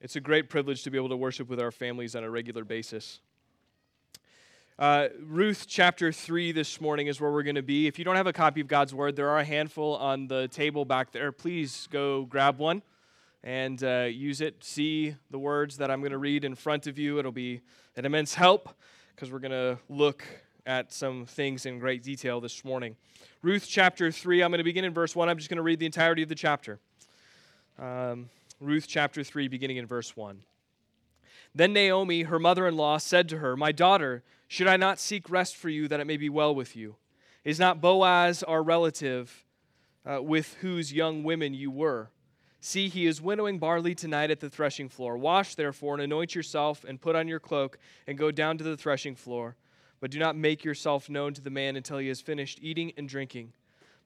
It's a great privilege to be able to worship with our families on a regular basis. Uh, Ruth chapter 3 this morning is where we're going to be. If you don't have a copy of God's Word, there are a handful on the table back there. Please go grab one and uh, use it. See the words that I'm going to read in front of you. It'll be an immense help because we're going to look at some things in great detail this morning. Ruth chapter 3, I'm going to begin in verse 1. I'm just going to read the entirety of the chapter. Um, Ruth chapter 3, beginning in verse 1. Then Naomi, her mother in law, said to her, My daughter, should I not seek rest for you that it may be well with you? Is not Boaz our relative uh, with whose young women you were? See, he is winnowing barley tonight at the threshing floor. Wash, therefore, and anoint yourself, and put on your cloak, and go down to the threshing floor. But do not make yourself known to the man until he has finished eating and drinking.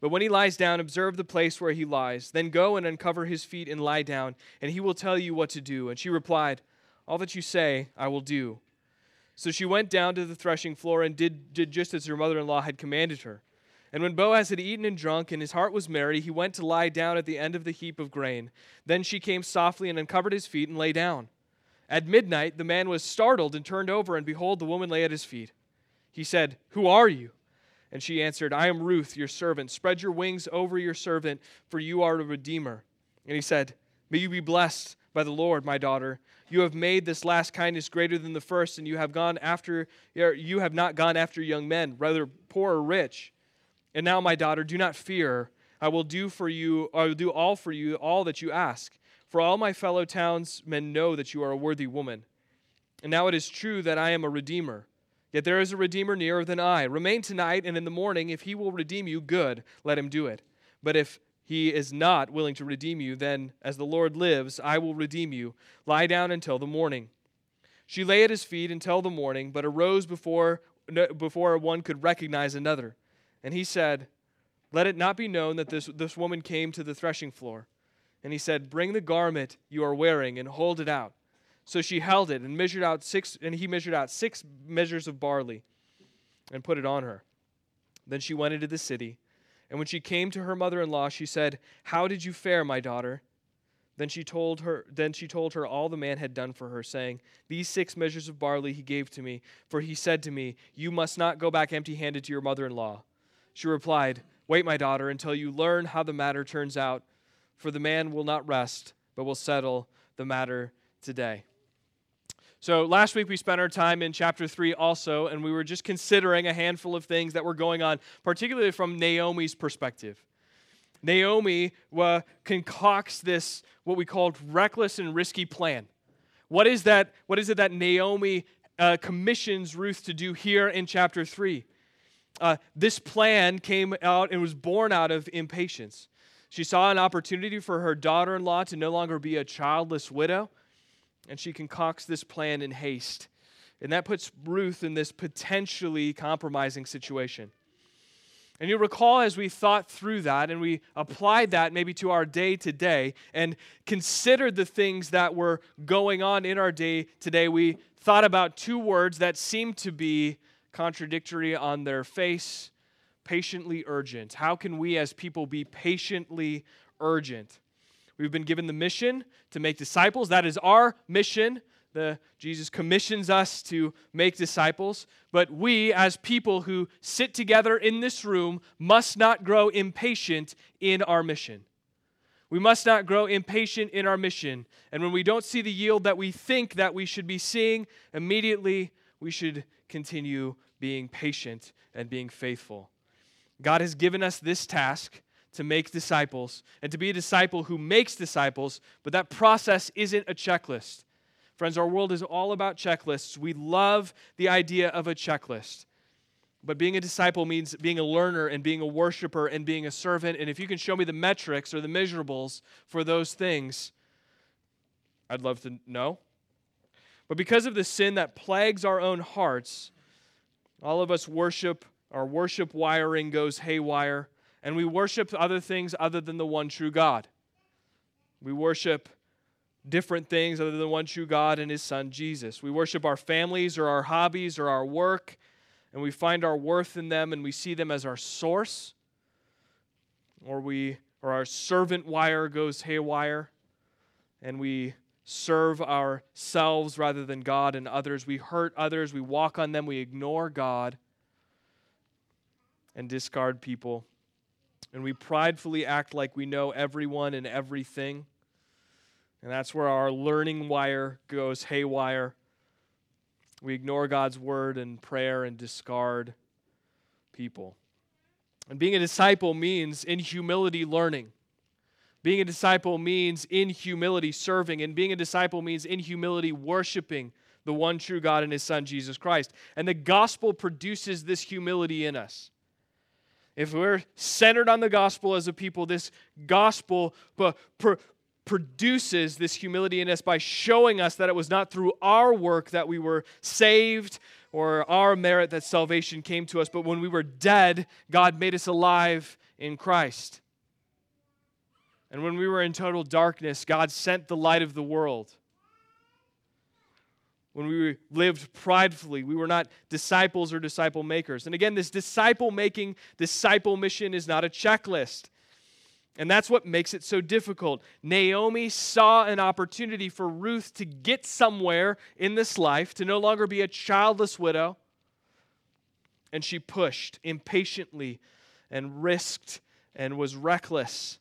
But when he lies down, observe the place where he lies. Then go and uncover his feet and lie down, and he will tell you what to do. And she replied, All that you say, I will do. So she went down to the threshing floor and did, did just as her mother in law had commanded her. And when Boaz had eaten and drunk, and his heart was merry, he went to lie down at the end of the heap of grain. Then she came softly and uncovered his feet and lay down. At midnight, the man was startled and turned over, and behold, the woman lay at his feet. He said, Who are you? And she answered, I am Ruth, your servant. Spread your wings over your servant, for you are a redeemer. And he said, May you be blessed by the Lord, my daughter. You have made this last kindness greater than the first, and you have gone after you have not gone after young men, rather poor or rich. And now, my daughter, do not fear. I will do for you, I will do all for you, all that you ask. For all my fellow townsmen know that you are a worthy woman. And now it is true that I am a redeemer. Yet there is a Redeemer nearer than I. Remain tonight, and in the morning, if he will redeem you, good, let him do it. But if he is not willing to redeem you, then, as the Lord lives, I will redeem you. Lie down until the morning. She lay at his feet until the morning, but arose before, before one could recognize another. And he said, Let it not be known that this, this woman came to the threshing floor. And he said, Bring the garment you are wearing and hold it out. So she held it and measured out six, and he measured out six measures of barley and put it on her. Then she went into the city. And when she came to her mother-in-law, she said, How did you fare, my daughter? Then she told her then she told her all the man had done for her, saying, These six measures of barley he gave to me, for he said to me, You must not go back empty handed to your mother in law. She replied, Wait, my daughter, until you learn how the matter turns out, for the man will not rest, but will settle the matter today. So last week we spent our time in chapter 3 also, and we were just considering a handful of things that were going on, particularly from Naomi's perspective. Naomi concocts this, what we called reckless and risky plan. What is that? What is it that Naomi uh, commissions Ruth to do here in chapter 3? Uh, this plan came out and was born out of impatience. She saw an opportunity for her daughter in law to no longer be a childless widow and she concocts this plan in haste. And that puts Ruth in this potentially compromising situation. And you recall as we thought through that and we applied that maybe to our day today and considered the things that were going on in our day today, we thought about two words that seemed to be contradictory on their face patiently urgent. How can we as people be patiently urgent? We've been given the mission to make disciples. That is our mission. The, Jesus commissions us to make disciples. But we, as people who sit together in this room, must not grow impatient in our mission. We must not grow impatient in our mission. And when we don't see the yield that we think that we should be seeing immediately, we should continue being patient and being faithful. God has given us this task to make disciples and to be a disciple who makes disciples, but that process isn't a checklist. Friends, our world is all about checklists. We love the idea of a checklist. But being a disciple means being a learner and being a worshiper and being a servant. And if you can show me the metrics or the measurables for those things, I'd love to know. But because of the sin that plagues our own hearts, all of us worship, our worship wiring goes haywire and we worship other things other than the one true God. We worship different things other than the one true God and his son Jesus. We worship our families or our hobbies or our work, and we find our worth in them and we see them as our source. Or we or our servant wire goes haywire and we serve ourselves rather than God and others. We hurt others. We walk on them. We ignore God and discard people. And we pridefully act like we know everyone and everything. And that's where our learning wire goes haywire. We ignore God's word and prayer and discard people. And being a disciple means in humility learning. Being a disciple means in humility serving, and being a disciple means in humility worshiping the one true God and his Son, Jesus Christ. And the gospel produces this humility in us. If we're centered on the gospel as a people, this gospel produces this humility in us by showing us that it was not through our work that we were saved or our merit that salvation came to us, but when we were dead, God made us alive in Christ. And when we were in total darkness, God sent the light of the world. When we lived pridefully, we were not disciples or disciple makers. And again, this disciple making, disciple mission is not a checklist. And that's what makes it so difficult. Naomi saw an opportunity for Ruth to get somewhere in this life, to no longer be a childless widow. And she pushed impatiently and risked and was reckless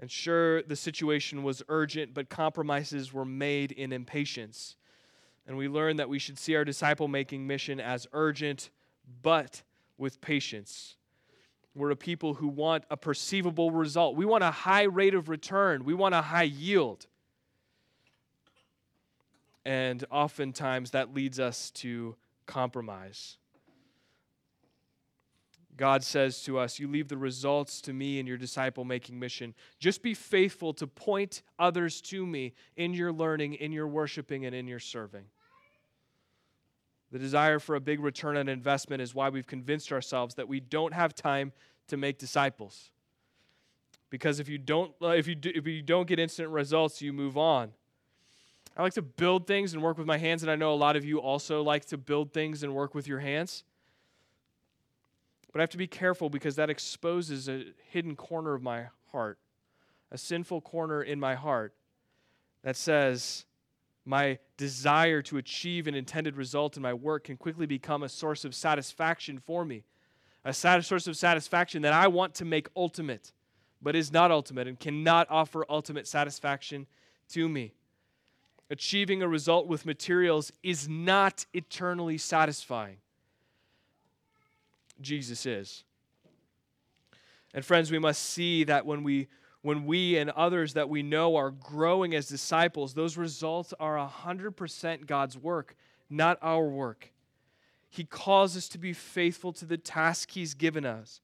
and sure, the situation was urgent, but compromises were made in impatience. And we learned that we should see our disciple making mission as urgent, but with patience. We're a people who want a perceivable result. We want a high rate of return, we want a high yield. And oftentimes that leads us to compromise. God says to us, You leave the results to me in your disciple making mission. Just be faithful to point others to me in your learning, in your worshiping, and in your serving. The desire for a big return on investment is why we've convinced ourselves that we don't have time to make disciples. Because if you don't, uh, if you, do, if you don't get instant results, you move on. I like to build things and work with my hands, and I know a lot of you also like to build things and work with your hands. But I have to be careful because that exposes a hidden corner of my heart, a sinful corner in my heart that says my desire to achieve an intended result in my work can quickly become a source of satisfaction for me, a source of satisfaction that I want to make ultimate, but is not ultimate and cannot offer ultimate satisfaction to me. Achieving a result with materials is not eternally satisfying. Jesus is. And friends, we must see that when we when we and others that we know are growing as disciples, those results are 100% God's work, not our work. He calls us to be faithful to the task He's given us.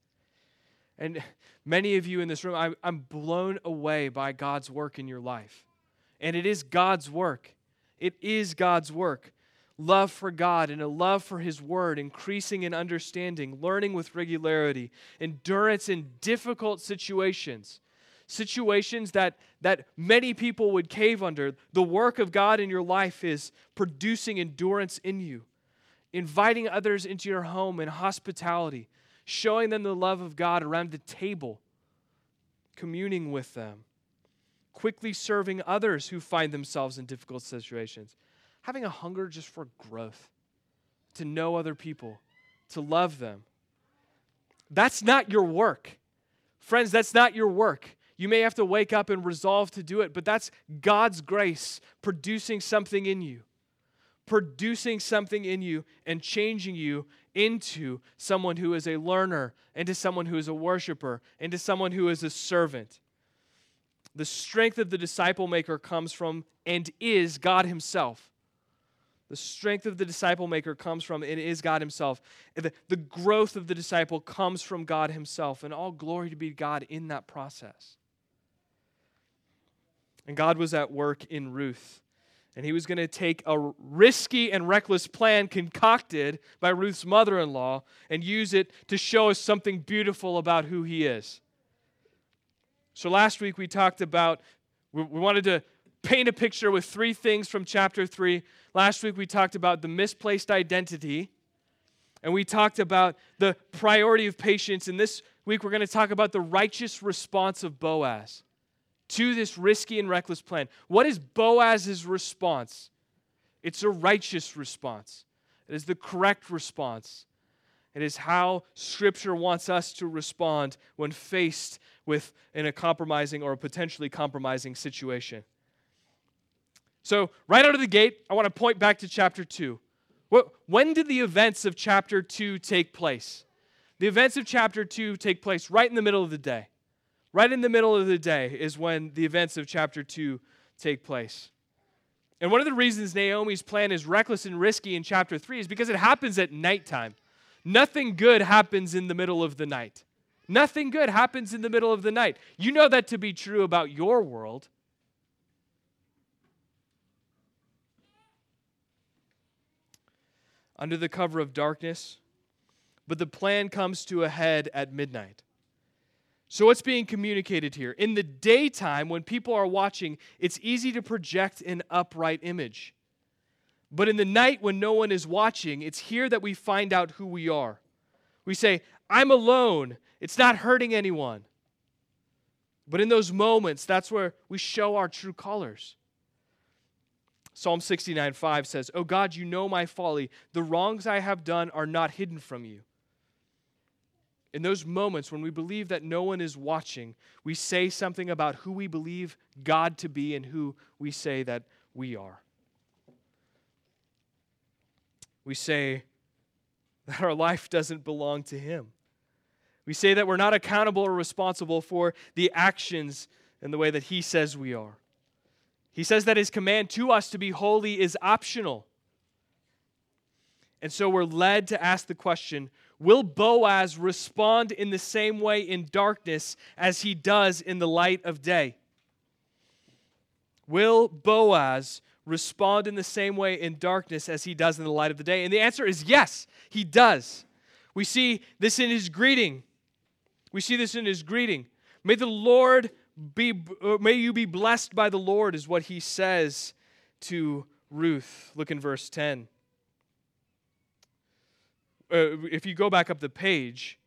And many of you in this room, I'm, I'm blown away by God's work in your life. And it is God's work. It is God's work love for God and a love for His Word, increasing in understanding, learning with regularity, endurance in difficult situations, situations that, that many people would cave under. The work of God in your life is producing endurance in you, inviting others into your home in hospitality, showing them the love of God around the table, communing with them. Quickly serving others who find themselves in difficult situations having a hunger just for growth, to know other people, to love them. That's not your work. Friends, that's not your work. You may have to wake up and resolve to do it, but that's God's grace producing something in you, producing something in you and changing you into someone who is a learner, into someone who is a worshiper, into someone who is a servant. The strength of the disciple maker comes from and is God Himself. The strength of the disciple maker comes from it is God Himself. The, the growth of the disciple comes from God Himself, and all glory to be God in that process. And God was at work in Ruth. And he was going to take a risky and reckless plan concocted by Ruth's mother in law and use it to show us something beautiful about who he is. So last week we talked about, we wanted to paint a picture with three things from chapter 3. Last week we talked about the misplaced identity, and we talked about the priority of patience. And this week we're going to talk about the righteous response of Boaz to this risky and reckless plan. What is Boaz's response? It's a righteous response, it is the correct response. It is how Scripture wants us to respond when faced with in a compromising or a potentially compromising situation. So, right out of the gate, I want to point back to chapter 2. When did the events of chapter 2 take place? The events of chapter 2 take place right in the middle of the day. Right in the middle of the day is when the events of chapter 2 take place. And one of the reasons Naomi's plan is reckless and risky in chapter 3 is because it happens at nighttime. Nothing good happens in the middle of the night. Nothing good happens in the middle of the night. You know that to be true about your world. Under the cover of darkness, but the plan comes to a head at midnight. So, what's being communicated here? In the daytime, when people are watching, it's easy to project an upright image. But in the night, when no one is watching, it's here that we find out who we are. We say, I'm alone. It's not hurting anyone. But in those moments, that's where we show our true colors. Psalm 69 5 says, Oh God, you know my folly. The wrongs I have done are not hidden from you. In those moments when we believe that no one is watching, we say something about who we believe God to be and who we say that we are. We say that our life doesn't belong to Him. We say that we're not accountable or responsible for the actions and the way that He says we are. He says that His command to us to be holy is optional. And so we're led to ask the question Will Boaz respond in the same way in darkness as he does in the light of day? Will Boaz respond in the same way in darkness as he does in the light of the day? And the answer is yes, he does. We see this in his greeting. We see this in his greeting. May the Lord be uh, may you be blessed by the Lord is what he says to Ruth. Look in verse 10 uh, if you go back up the page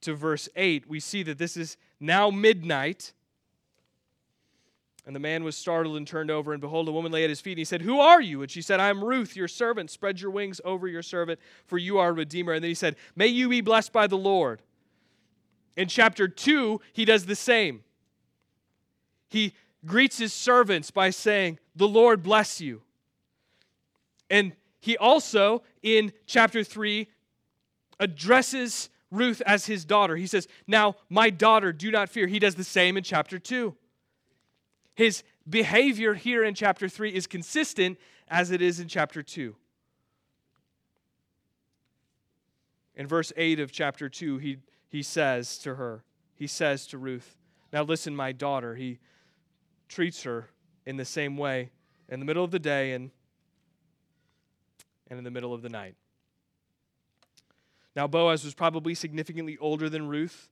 to verse 8, we see that this is now midnight. And the man was startled and turned over, and behold, a woman lay at his feet. And he said, Who are you? And she said, I am Ruth, your servant. Spread your wings over your servant, for you are a redeemer. And then he said, May you be blessed by the Lord. In chapter 2, he does the same. He greets his servants by saying, The Lord bless you. And he also, in chapter 3, addresses Ruth as his daughter. He says, Now, my daughter, do not fear. He does the same in chapter 2. His behavior here in chapter 3 is consistent as it is in chapter 2. In verse 8 of chapter 2, he, he says to her, he says to Ruth, Now listen, my daughter. He treats her in the same way in the middle of the day and and in the middle of the night. Now, Boaz was probably significantly older than Ruth.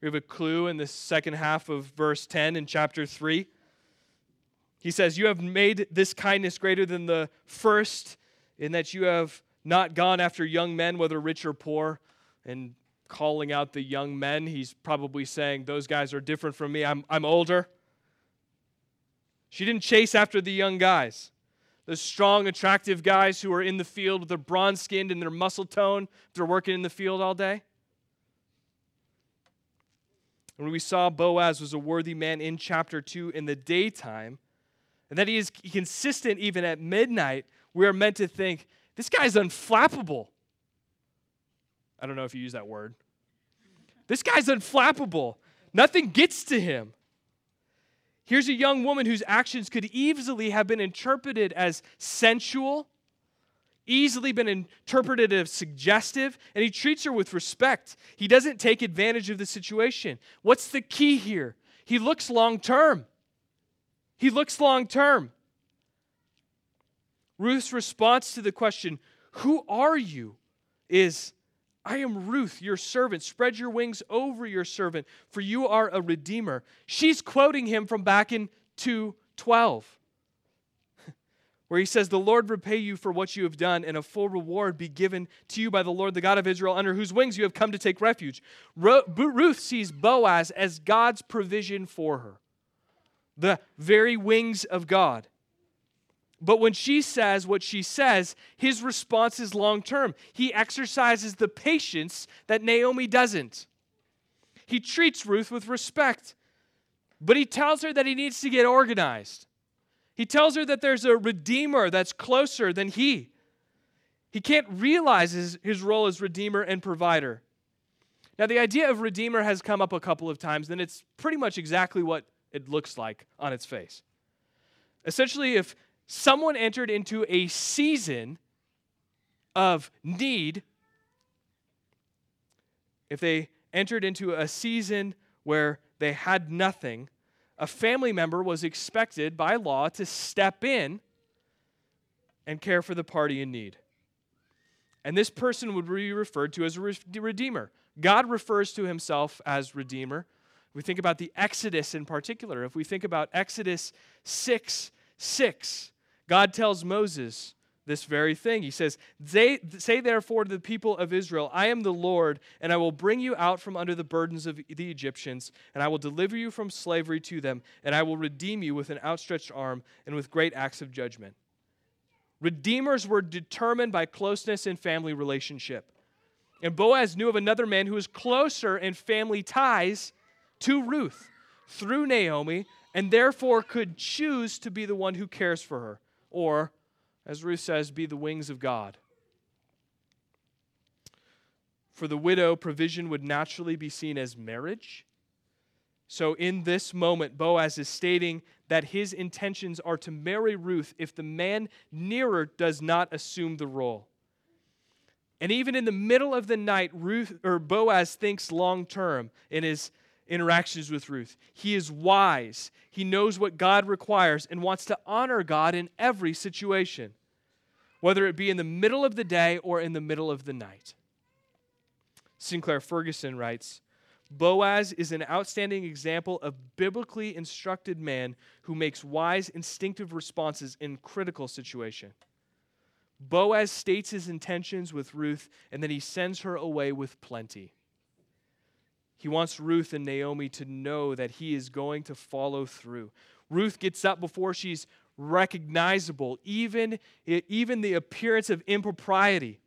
We have a clue in the second half of verse 10 in chapter 3. He says, You have made this kindness greater than the first, in that you have not gone after young men, whether rich or poor. And calling out the young men, he's probably saying, Those guys are different from me. I'm, I'm older. She didn't chase after the young guys the strong, attractive guys who are in the field with their bronze skinned and their muscle tone, they're working in the field all day. When we saw Boaz was a worthy man in chapter 2 in the daytime, and that he is consistent even at midnight, we are meant to think, this guy's unflappable. I don't know if you use that word. This guy's unflappable. Nothing gets to him. Here's a young woman whose actions could easily have been interpreted as sensual, easily been interpreted as suggestive, and he treats her with respect. He doesn't take advantage of the situation. What's the key here? He looks long term. He looks long term. Ruth's response to the question, Who are you? is I am Ruth, your servant. Spread your wings over your servant, for you are a redeemer. She's quoting him from back in 212, where he says, The Lord repay you for what you have done, and a full reward be given to you by the Lord, the God of Israel, under whose wings you have come to take refuge. Ruth sees Boaz as God's provision for her, the very wings of God. But when she says what she says, his response is long term. He exercises the patience that Naomi doesn't. He treats Ruth with respect, but he tells her that he needs to get organized. He tells her that there's a redeemer that's closer than he. He can't realize his, his role as redeemer and provider. Now, the idea of redeemer has come up a couple of times, and it's pretty much exactly what it looks like on its face. Essentially, if someone entered into a season of need, if they entered into a season where they had nothing, a family member was expected by law to step in and care for the party in need. And this person would be referred to as a redeemer. God refers to himself as redeemer. We think about the Exodus in particular. If we think about Exodus 6 6, God tells Moses, this very thing. He says, Say therefore to the people of Israel, I am the Lord, and I will bring you out from under the burdens of the Egyptians, and I will deliver you from slavery to them, and I will redeem you with an outstretched arm and with great acts of judgment. Redeemers were determined by closeness in family relationship. And Boaz knew of another man who was closer in family ties to Ruth through Naomi, and therefore could choose to be the one who cares for her, or as Ruth says, be the wings of God. For the widow, provision would naturally be seen as marriage. So, in this moment, Boaz is stating that his intentions are to marry Ruth if the man nearer does not assume the role. And even in the middle of the night, Ruth or Boaz thinks long term in his interactions with Ruth. He is wise. He knows what God requires and wants to honor God in every situation, whether it be in the middle of the day or in the middle of the night. Sinclair Ferguson writes Boaz is an outstanding example of biblically instructed man who makes wise instinctive responses in critical situation. Boaz states his intentions with Ruth and then he sends her away with plenty. He wants Ruth and Naomi to know that he is going to follow through. Ruth gets up before she's recognizable, even, even the appearance of impropriety.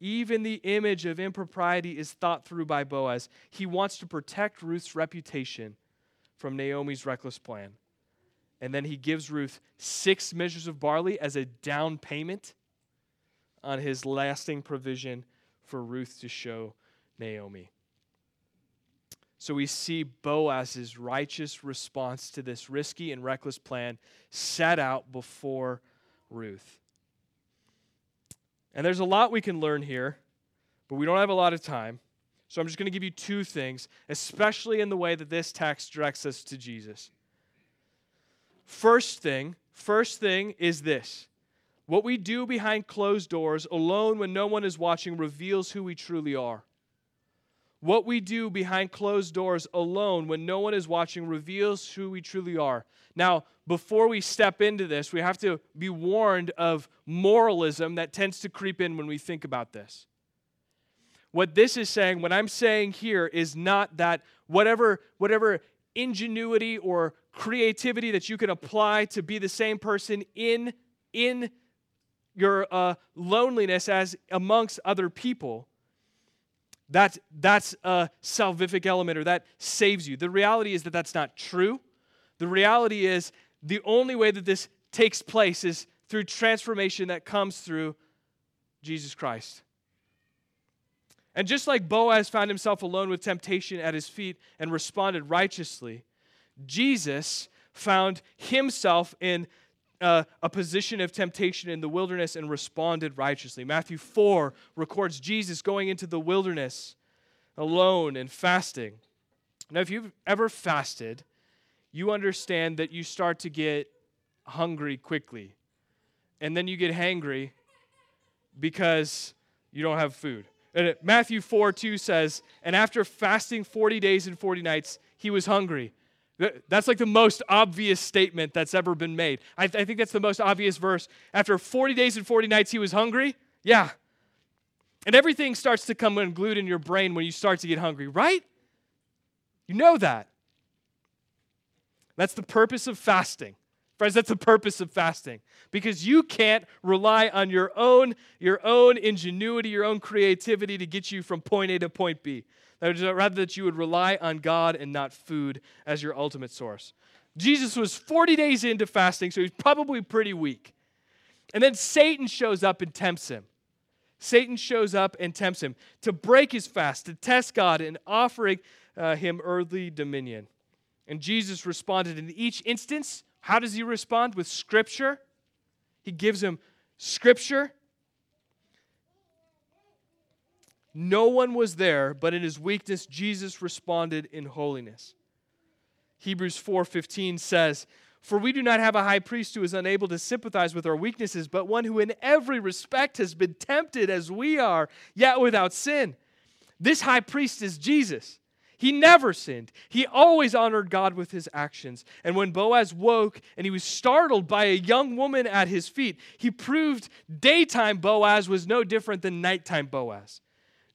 Even the image of impropriety is thought through by Boaz. He wants to protect Ruth's reputation from Naomi's reckless plan. And then he gives Ruth six measures of barley as a down payment on his lasting provision for Ruth to show Naomi. So we see Boaz's righteous response to this risky and reckless plan set out before Ruth. And there's a lot we can learn here, but we don't have a lot of time. So I'm just going to give you two things, especially in the way that this text directs us to Jesus. First thing, first thing is this. What we do behind closed doors, alone when no one is watching, reveals who we truly are. What we do behind closed doors alone when no one is watching reveals who we truly are. Now, before we step into this, we have to be warned of moralism that tends to creep in when we think about this. What this is saying, what I'm saying here, is not that whatever, whatever ingenuity or creativity that you can apply to be the same person in, in your uh, loneliness as amongst other people that's, that's a salvific element or that saves you. The reality is that that's not true. The reality is the only way that this takes place is through transformation that comes through Jesus Christ. And just like Boaz found himself alone with temptation at his feet and responded righteously, Jesus found himself in uh, a position of temptation in the wilderness and responded righteously. Matthew 4 records Jesus going into the wilderness alone and fasting. Now, if you've ever fasted, you understand that you start to get hungry quickly. And then you get hangry because you don't have food. And Matthew 4 2 says, And after fasting 40 days and 40 nights, he was hungry. That's like the most obvious statement that's ever been made. I, th- I, think that's the most obvious verse. After 40 days and 40 nights, he was hungry. Yeah. And everything starts to come unglued in your brain when you start to get hungry, right? You know that. That's the purpose of fasting. Friends, that's the purpose of fasting. Because you can't rely on your own, your own ingenuity, your own creativity to get you from point A to point B. Rather that you would rely on God and not food as your ultimate source. Jesus was 40 days into fasting, so he's probably pretty weak. And then Satan shows up and tempts him. Satan shows up and tempts him to break his fast, to test God, and offering uh, him earthly dominion. And Jesus responded in each instance. How does he respond? With Scripture. He gives him Scripture. No one was there, but in his weakness, Jesus responded in holiness. Hebrews 4:15 says, "For we do not have a high priest who is unable to sympathize with our weaknesses, but one who in every respect has been tempted as we are, yet without sin. This high priest is Jesus." He never sinned. He always honored God with his actions. And when Boaz woke and he was startled by a young woman at his feet, he proved daytime Boaz was no different than nighttime Boaz.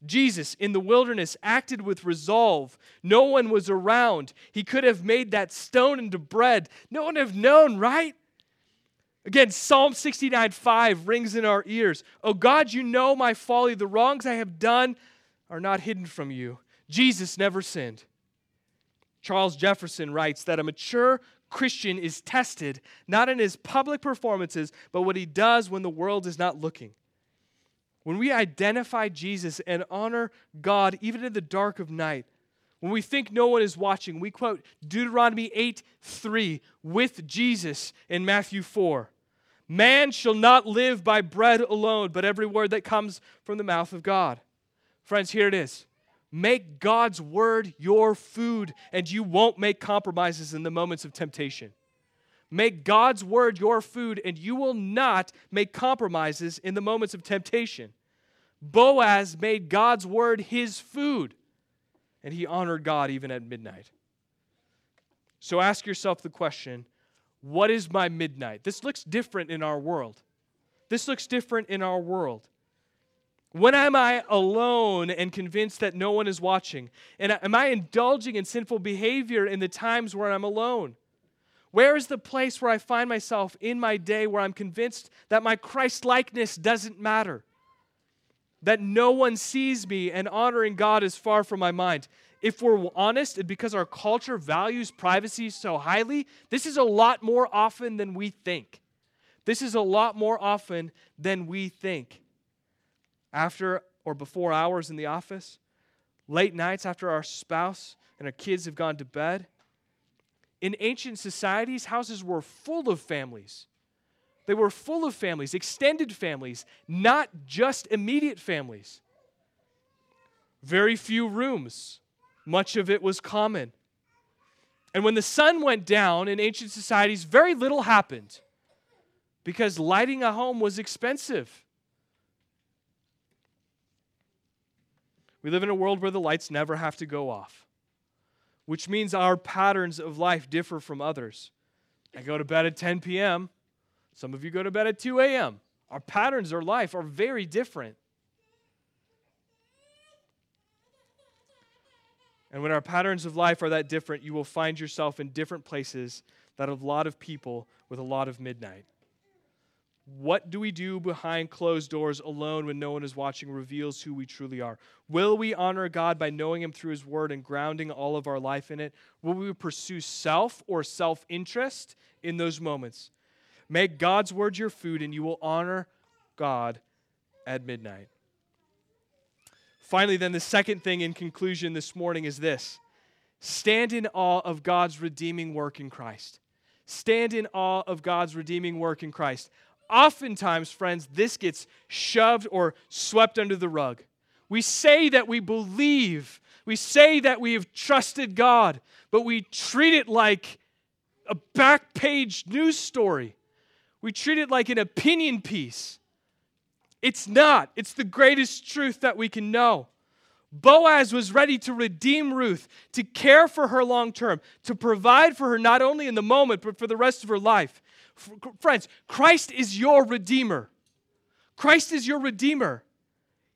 Jesus in the wilderness acted with resolve. No one was around. He could have made that stone into bread. No one have known, right? Again, Psalm 69 5 rings in our ears. Oh God, you know my folly. The wrongs I have done are not hidden from you. Jesus never sinned. Charles Jefferson writes that a mature Christian is tested not in his public performances, but what he does when the world is not looking. When we identify Jesus and honor God even in the dark of night, when we think no one is watching, we quote Deuteronomy 8 3 with Jesus in Matthew 4. Man shall not live by bread alone, but every word that comes from the mouth of God. Friends, here it is. Make God's word your food, and you won't make compromises in the moments of temptation. Make God's word your food, and you will not make compromises in the moments of temptation. Boaz made God's word his food, and he honored God even at midnight. So ask yourself the question what is my midnight? This looks different in our world. This looks different in our world. When am I alone and convinced that no one is watching? And am I indulging in sinful behavior in the times where I'm alone? Where is the place where I find myself in my day where I'm convinced that my Christ likeness doesn't matter? That no one sees me and honoring God is far from my mind? If we're honest, and because our culture values privacy so highly, this is a lot more often than we think. This is a lot more often than we think after or before hours in the office, late nights after our spouse and our kids have gone to bed. In ancient societies, houses were full of families. They were full of families, extended families, not just immediate families. Very few rooms, much of it was common. And when the sun went down in ancient societies, very little happened because lighting a home was expensive. We live in a world where the lights never have to go off, which means our patterns of life differ from others. I go to bed at 10 p.m., some of you go to bed at 2 a.m. Our patterns of life are very different. And when our patterns of life are that different, you will find yourself in different places that a lot of people with a lot of midnight. What do we do behind closed doors alone when no one is watching reveals who we truly are? Will we honor God by knowing Him through His Word and grounding all of our life in it? Will we pursue self or self interest in those moments? Make God's Word your food, and you will honor God at midnight. Finally, then, the second thing in conclusion this morning is this stand in awe of God's redeeming work in Christ. Stand in awe of God's redeeming work in Christ oftentimes, friends, this gets shoved or swept under the rug. We say that we believe, we say that we have trusted God, but we treat it like a back page news story. We treat it like an opinion piece. It's not, it's the greatest truth that we can know. Boaz was ready to redeem Ruth, to care for her long term, to provide for her not only in the moment, but for the rest of her life. Friends, Christ is your Redeemer. Christ is your Redeemer.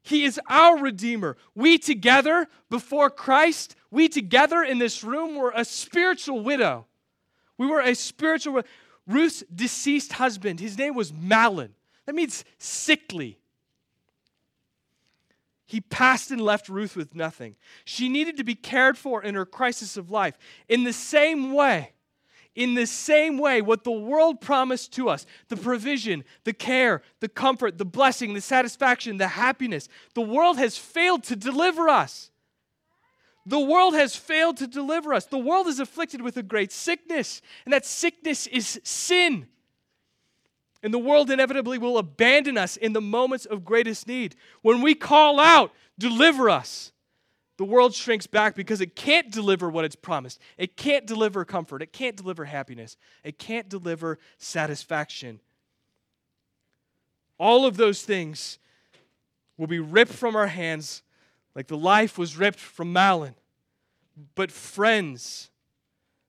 He is our Redeemer. We together before Christ, we together in this room were a spiritual widow. We were a spiritual Ruth's deceased husband, his name was Mahlon. That means sickly. He passed and left Ruth with nothing. She needed to be cared for in her crisis of life. In the same way, in the same way, what the world promised to us the provision, the care, the comfort, the blessing, the satisfaction, the happiness the world has failed to deliver us. The world has failed to deliver us. The world is afflicted with a great sickness, and that sickness is sin. And the world inevitably will abandon us in the moments of greatest need. When we call out, deliver us, the world shrinks back because it can't deliver what it's promised. It can't deliver comfort. It can't deliver happiness. It can't deliver satisfaction. All of those things will be ripped from our hands like the life was ripped from Mahlon. But, friends,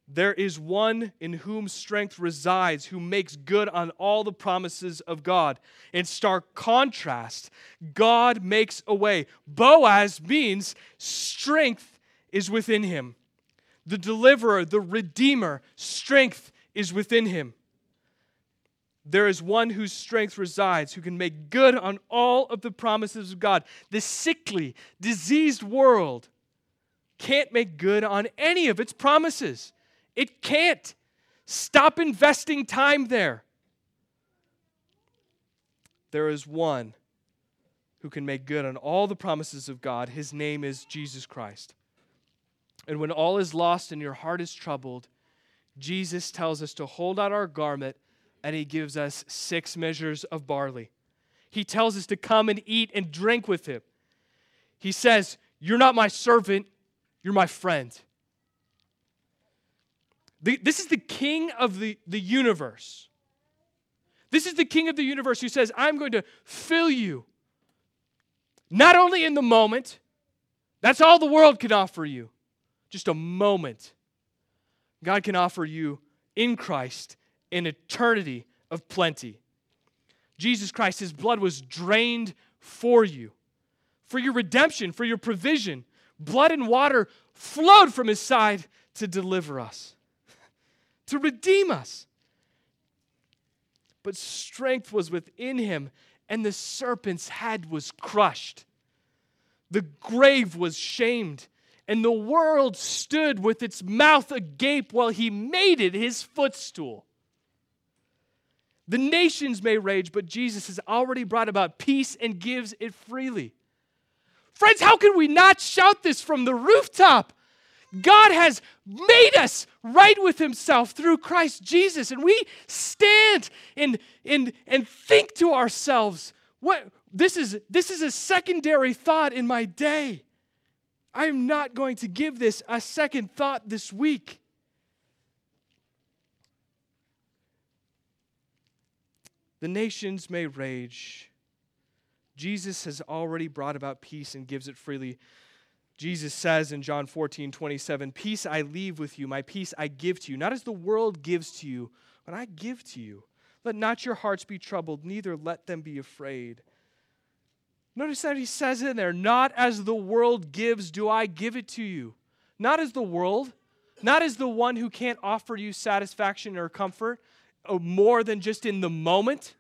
there is one in whom strength resides, who makes good on all the promises of God. In stark contrast, God makes a way. Boaz means strength is within him. The deliverer, the redeemer, strength is within him. There is one whose strength resides, who can make good on all of the promises of God. The sickly, diseased world can't make good on any of its promises. It can't. Stop investing time there. There is one who can make good on all the promises of God. His name is Jesus Christ. And when all is lost and your heart is troubled, Jesus tells us to hold out our garment and he gives us six measures of barley. He tells us to come and eat and drink with him. He says, You're not my servant, you're my friend. The, this is the king of the, the universe. This is the king of the universe who says, I'm going to fill you. Not only in the moment, that's all the world can offer you, just a moment. God can offer you in Christ an eternity of plenty. Jesus Christ, his blood was drained for you, for your redemption, for your provision. Blood and water flowed from his side to deliver us to redeem us. But strength was within him, and the serpent's head was crushed. The grave was shamed, and the world stood with its mouth agape while he made it his footstool. The nations may rage, but Jesus has already brought about peace and gives it freely. Friends, how can we not shout this from the rooftop? God has made us right with himself through Christ Jesus. And we stand and, and, and think to ourselves, what this is this is a secondary thought in my day. I am not going to give this a second thought this week. The nations may rage. Jesus has already brought about peace and gives it freely. Jesus says in John 14, 27, Peace I leave with you, my peace I give to you, not as the world gives to you, but I give to you. Let not your hearts be troubled, neither let them be afraid. Notice that he says in there, Not as the world gives, do I give it to you. Not as the world, not as the one who can't offer you satisfaction or comfort, or more than just in the moment.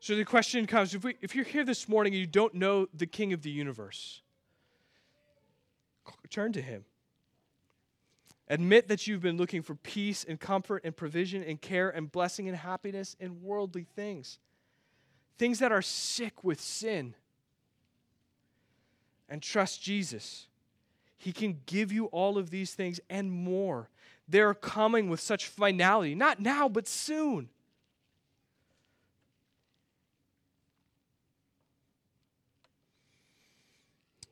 So the question comes if, we, if you're here this morning and you don't know the King of the universe, turn to him. Admit that you've been looking for peace and comfort and provision and care and blessing and happiness in worldly things, things that are sick with sin. And trust Jesus. He can give you all of these things and more. They're coming with such finality, not now, but soon.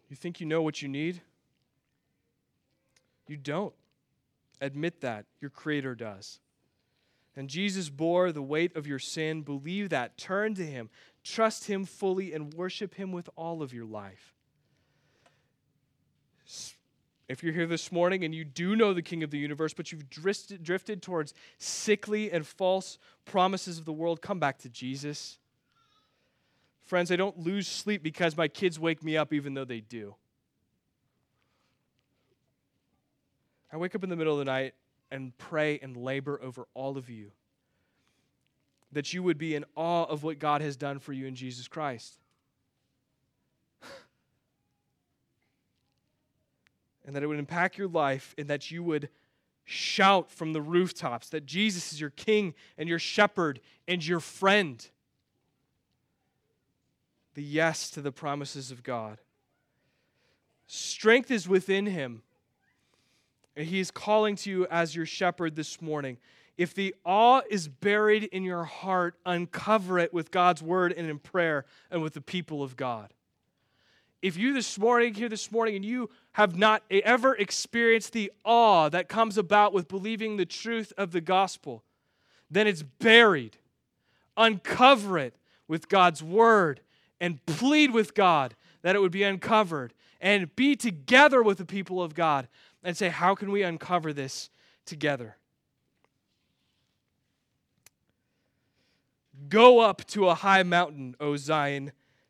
You think you know what you need? You don't. Admit that. Your Creator does. And Jesus bore the weight of your sin. Believe that. Turn to him. Trust him fully and worship him with all of your life. If you're here this morning and you do know the King of the universe, but you've drifted, drifted towards sickly and false promises of the world, come back to Jesus. Friends, I don't lose sleep because my kids wake me up, even though they do. I wake up in the middle of the night and pray and labor over all of you that you would be in awe of what God has done for you in Jesus Christ. And that it would impact your life and that you would shout from the rooftops that Jesus is your king and your shepherd and your friend. The yes to the promises of God. Strength is within him. And he is calling to you as your shepherd this morning. If the awe is buried in your heart, uncover it with God's word and in prayer and with the people of God if you this morning, here this morning, and you have not ever experienced the awe that comes about with believing the truth of the gospel, then it's buried. Uncover it with God's word and plead with God that it would be uncovered and be together with the people of God and say, How can we uncover this together? Go up to a high mountain, O Zion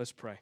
Let's pray.